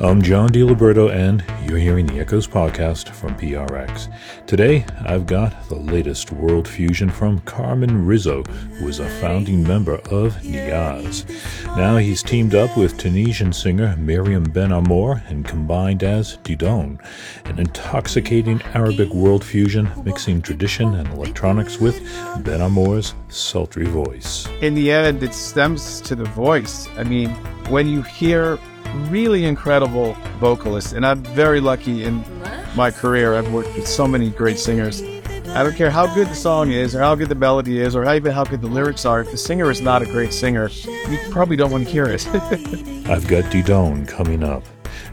I'm John DiLiberto, and you're hearing the Echoes podcast from PRX. Today, I've got the latest world fusion from Carmen Rizzo, who is a founding member of Niyaz. Now he's teamed up with Tunisian singer Meriem Ben Amor and combined as Didon, an intoxicating Arabic world fusion mixing tradition and electronics with Ben Amor's sultry voice. In the end, it stems to the voice. I mean, when you hear really incredible vocalist, and I'm very lucky in my career. I've worked with so many great singers. I don't care how good the song is, or how good the melody is, or even how good the lyrics are. If the singer is not a great singer, you probably don't want to hear it. I've got Didon coming up.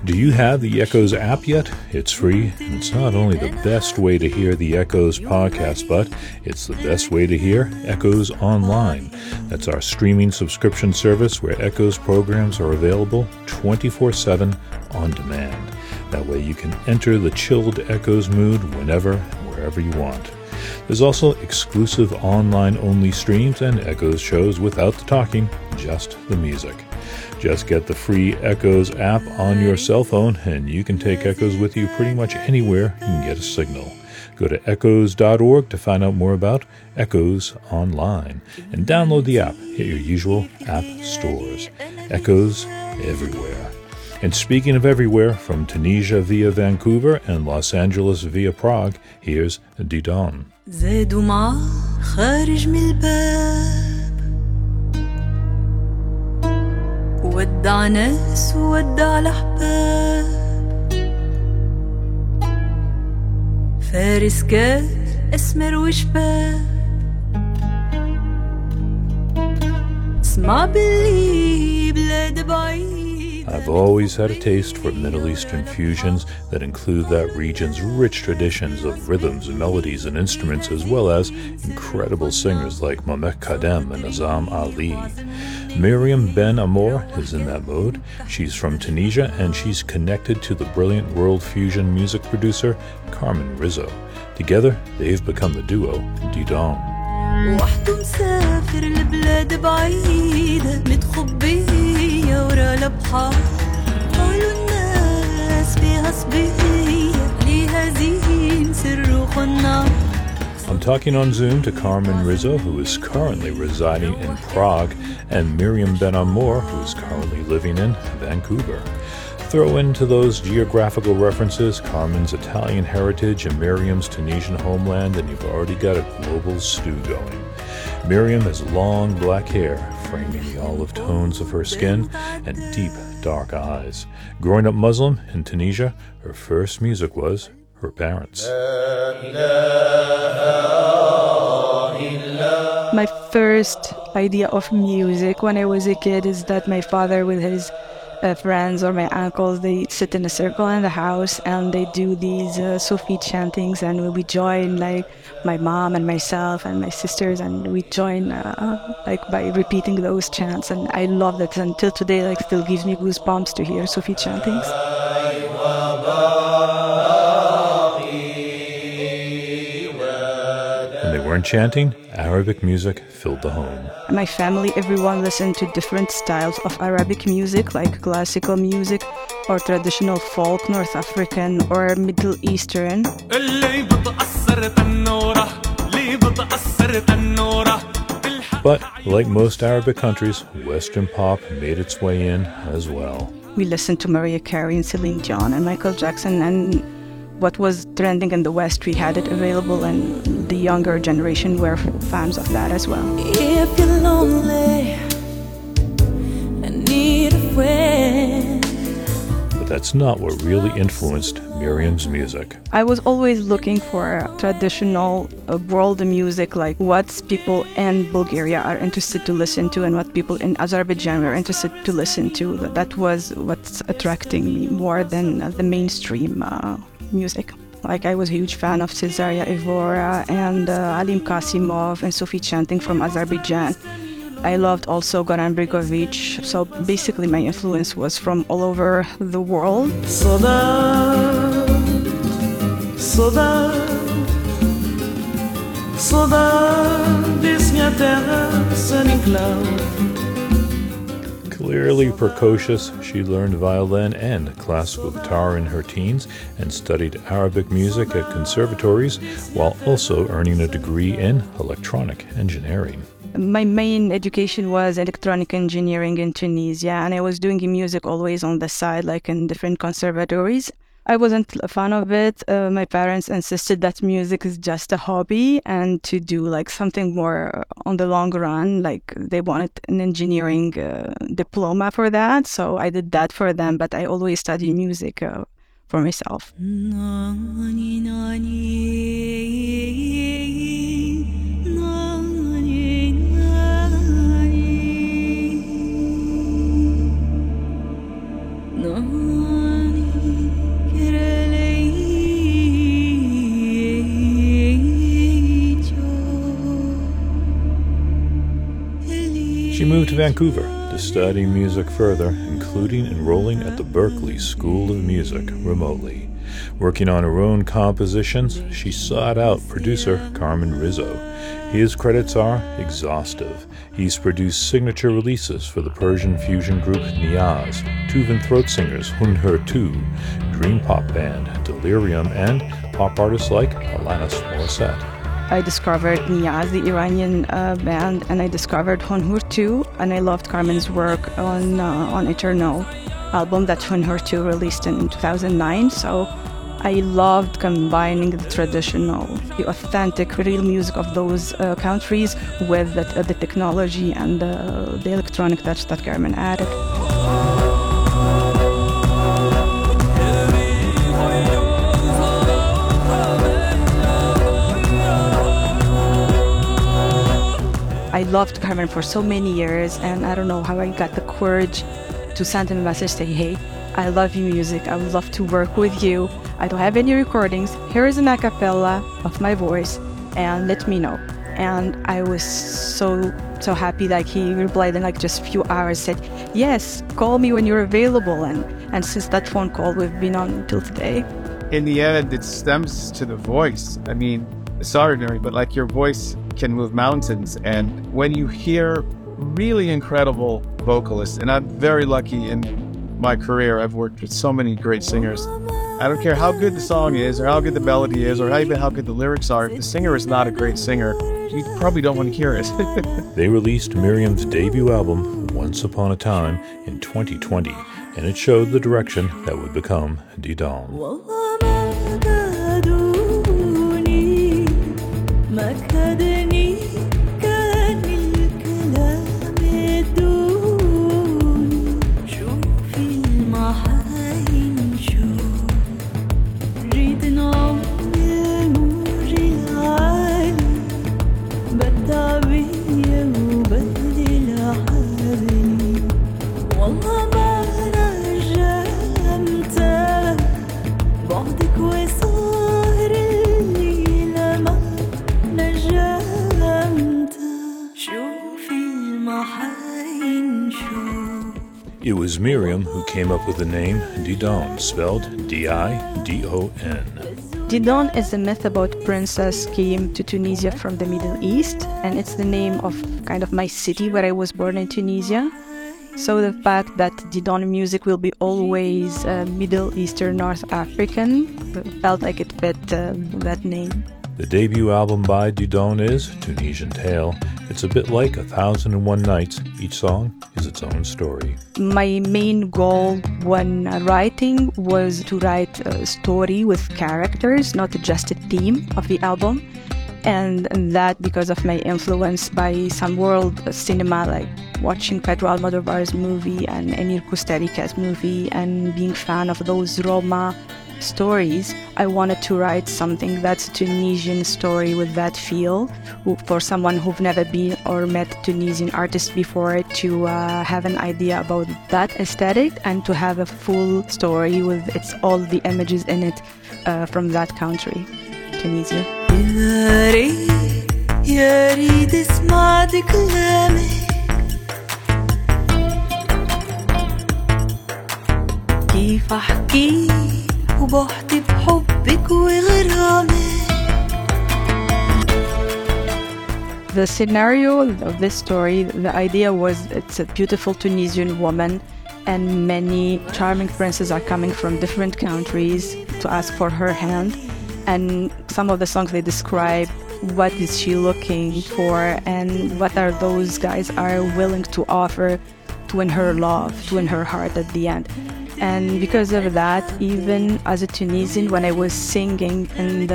Do you have the Echoes app yet? It's free, and it's not only the best way to hear the Echoes podcast, but it's the best way to hear Echoes online. That's our streaming subscription service where Echoes programs are available 24 7 on demand. That way you can enter the chilled Echoes mood whenever and wherever you want. There's also exclusive online only streams and Echoes shows without the talking, just the music. Just get the free Echoes app on your cell phone, and you can take Echoes with you pretty much anywhere you can get a signal. Go to echoes.org to find out more about Echoes Online and download the app at your usual app stores. Echoes everywhere. And speaking of everywhere, from Tunisia via Vancouver and Los Angeles via Prague, here's Didon. ودع ناس الأحباب. فارس كان أسمر وشباب. اسمع باللي بلاد بعيد. I've always had a taste for Middle Eastern fusions that include that region's rich traditions of rhythms, melodies, and instruments, as well as incredible singers like Mamak Khadem and Azam Ali. Meriem Ben Amor is in that mode. She's from Tunisia and she's connected to the brilliant world fusion music producer Carmen Rizzo. Together, they've become the duo Didon. وحده مسافر لبلاد بعيدة متخبية ورا قالوا الناس فيها صبية ليها زين سر وخنار I'm talking on Zoom to Carmen Rizzo, who is currently residing in Prague, and Meriem Ben Amor, who is currently living in Vancouver. Throw into those geographical references Carmen's Italian heritage and Meriem's Tunisian homeland, and you've already got a global stew going. Meriem has long black hair, framing the olive tones of her skin, and deep dark eyes. Growing up Muslim in Tunisia, her first music was parents. My first idea of music when I was a kid is that my father, with his uh, friends or my uncles, they sit in a circle in the house and they do these uh, Sufi chantings, and we join like my mom and myself and my sisters, and we join uh, like by repeating those chants. And I love that until today, like still gives me goosebumps to hear Sufi chantings. Chanting Arabic music filled the home. My family, everyone listened to different styles of Arabic music, like classical music, or traditional folk, North African, or Middle Eastern. But, like most Arabic countries, Western pop made its way in as well. We listened to Mariah Carey and Celine Dion and Michael Jackson and what was trending in the West, we had it available, and the younger generation were fans of that as well. If you're lonely and need a friend But that's not what really influenced Meriem's music. I was always looking for traditional uh, world music, like what people in Bulgaria are interested to listen to and what people in Azerbaijan were interested to listen to. That was what's attracting me more than uh, the mainstream uh, music. Like I was a huge fan of Cesaria Evora and uh, Alim Kasimov and Sufi Chanting from Azerbaijan. I loved also Goran Bregovic. So basically my influence was from all over the world. Soda, soda, soda, Clearly precocious, she learned violin and classical guitar in her teens and studied Arabic music at conservatories while also earning a degree in electronic engineering. My main education was electronic engineering in Tunisia, and I was doing music always on the side, like in different conservatories. I wasn't a fan of it. Uh, my parents insisted that music is just a hobby and to do like something more on the long run. Like they wanted an engineering uh, diploma for that. So I did that for them, but I always studied music uh, for myself. She moved to Vancouver to study music further, including enrolling at the Berklee School of Music remotely. Working on her own compositions, she sought out producer Carmen Rizzo. His credits are exhaustive. He's produced signature releases for the Persian fusion group Niyaz, Tuvan throat singers Huun-Huur-Tu, dream pop band Delerium, and pop artists like Alanis Morissette. I discovered Niyaz, the Iranian uh, band, and I discovered Huun-Huur-Tu, and I loved Carmen's work on uh, on Eternal album that Huun-Huur-Tu released in 2009. So I loved combining the traditional, the authentic, real music of those uh, countries with the, the technology and the, the electronic touch that Carmen added. Loved Carmen for so many years, and I don't know how I got the courage to send him a message saying, Hey, I love your music. I would love to work with you. I don't have any recordings. Here is an a cappella of my voice, and let me know. And I was so, so happy. Like he replied in like just a few hours, said, Yes, call me when you're available. And, and since that phone call, we've been on until today. In the end, it stems to the voice. I mean, it's ordinary, but like your voice can move mountains. And when you hear really incredible vocalists, and I'm very lucky in my career, I've worked with so many great singers. I don't care how good the song is, or how good the melody is, or how even how good the lyrics are. If the singer is not a great singer, you probably don't want to hear it. they released Meriem's debut album, Once Upon a Time, in 2020, and it showed the direction that would become Didon. ما Meriem who came up with the name Didon, spelled D I D O N. Didon is a myth about princess came to Tunisia from the Middle East, and it's the name of kind of my city where I was born in Tunisia. So the fact that Didon music will be always uh, Middle Eastern, North African felt like it fit uh, that name. The debut album by Didon is Tunisian Tale. It's a bit like A Thousand and One Nights. Each song is its own story. My main goal when writing was to write a story with characters, not just a theme of the album. And, and that because of my influence by some world cinema, like watching Pedro Almodovar's movie and Emir Kusturica's movie, and being fan of those Roma stories, I wanted to write something that's a Tunisian story with that feel who- for someone who've never been or met Tunisian artists before to uh, have an idea about that aesthetic and to have a full story with its all the images in it uh, from that country, Tunisia. يا ريت يا ريت سمعت كلامك كيف احكي وبحت بحبك وغرامك The scenario of this story, the idea was it's a beautiful Tunisian woman, and many charming princes are coming from different countries to ask for her hand. And some of the songs they describe what is she looking for and what are those guys are willing to offer to win her love, to win her heart at the end. And because of that, even as a Tunisian, when I was singing and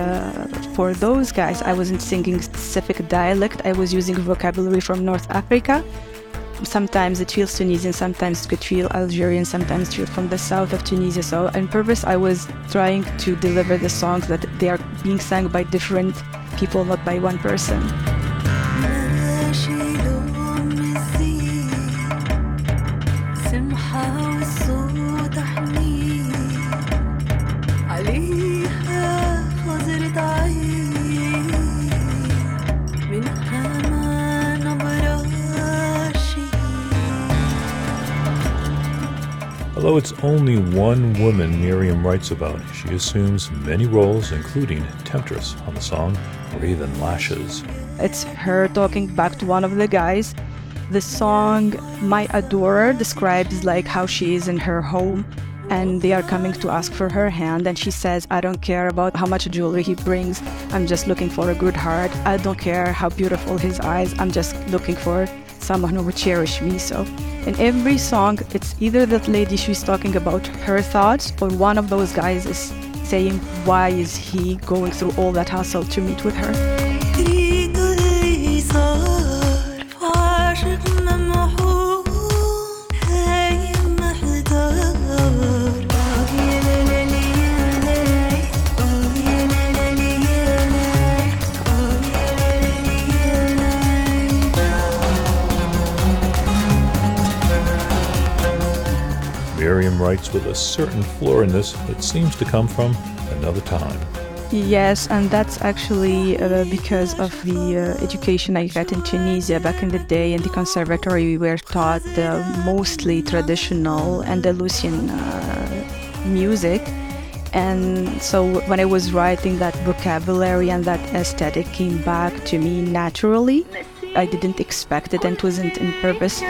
for those guys, I wasn't singing specific dialect. I was using vocabulary from North Africa. Sometimes it feels Tunisian, sometimes it could feel Algerian, sometimes it feels from the south of Tunisia. So, on purpose, I was trying to deliver the songs that they are being sung by different people, not by one person. Although it's only one woman Meriem writes about, she assumes many roles, including Temptress on the song Raven Lashes. It's her talking back to one of the guys. The song My Adorer describes like how she is in her home and they are coming to ask for her hand and she says I don't care about how much jewelry he brings. I'm just looking for a good heart. I don't care how beautiful his eyes. I'm just looking for someone who would cherish me. So in every song it's either that lady she's talking about her thoughts or one of those guys is saying why is he going through all that hassle to meet with her. Writes with a certain floriness that seems to come from another time. Yes, and that's actually uh, because of the uh, education I got in Tunisia back in the day. In the conservatory, we were taught mostly traditional Andalusian uh, music. And so when I was writing, that vocabulary and that aesthetic came back to me naturally. I didn't expect it and it wasn't in purpose.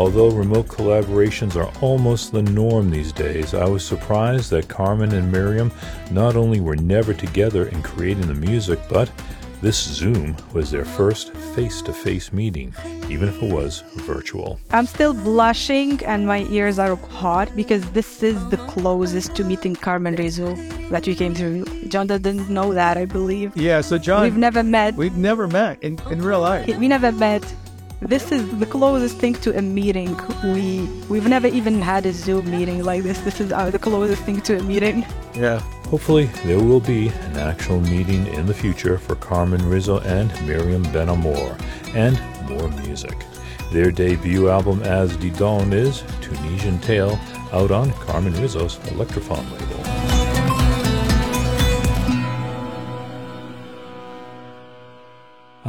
Although remote collaborations are almost the norm these days, I was surprised that Carmen and Meriem not only were never together in creating the music, but this Zoom was their first face to face meeting, even if it was virtual. I'm still blushing and my ears are hot because this is the closest to meeting Carmen Rizzo that we came through. John didn't know that, I believe. Yeah, so John, We've never met. we've never met in, in real life. We never met. This is the closest thing to a meeting. We we've never even had a Zoom meeting like this. This is uh, the closest thing to a meeting. Yeah. Hopefully, there will be an actual meeting in the future for Carmen Rizzo and Meriem Ben Amor, and more music. Their debut album as Didon is Tunisian Tale, out on Carmen Rizzo's Electrophone label.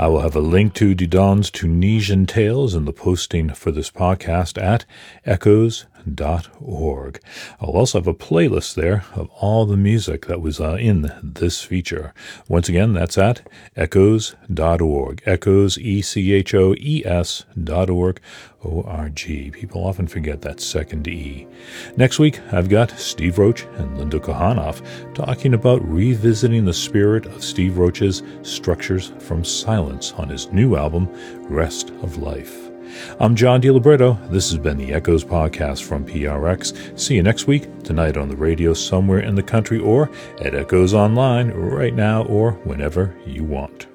I will have a link to Didon's Tunisian Tales in the posting for this podcast at echoes.org. I'll also have a playlist there of all the music that was uh, in this feature. Once again, that's at echoes.org. Echoes, E C H O E S dot org. O-R-G. People often forget that second E. Next week, I've got Steve Roach and Linda Kohanov talking about revisiting the spirit of Steve Roach's Structures from Silence on his new album, Rest of Life. I'm John DiLiberto. This has been the Echoes Podcast from PRX. See you next week, tonight on the radio somewhere in the country or at Echoes Online right now or whenever you want.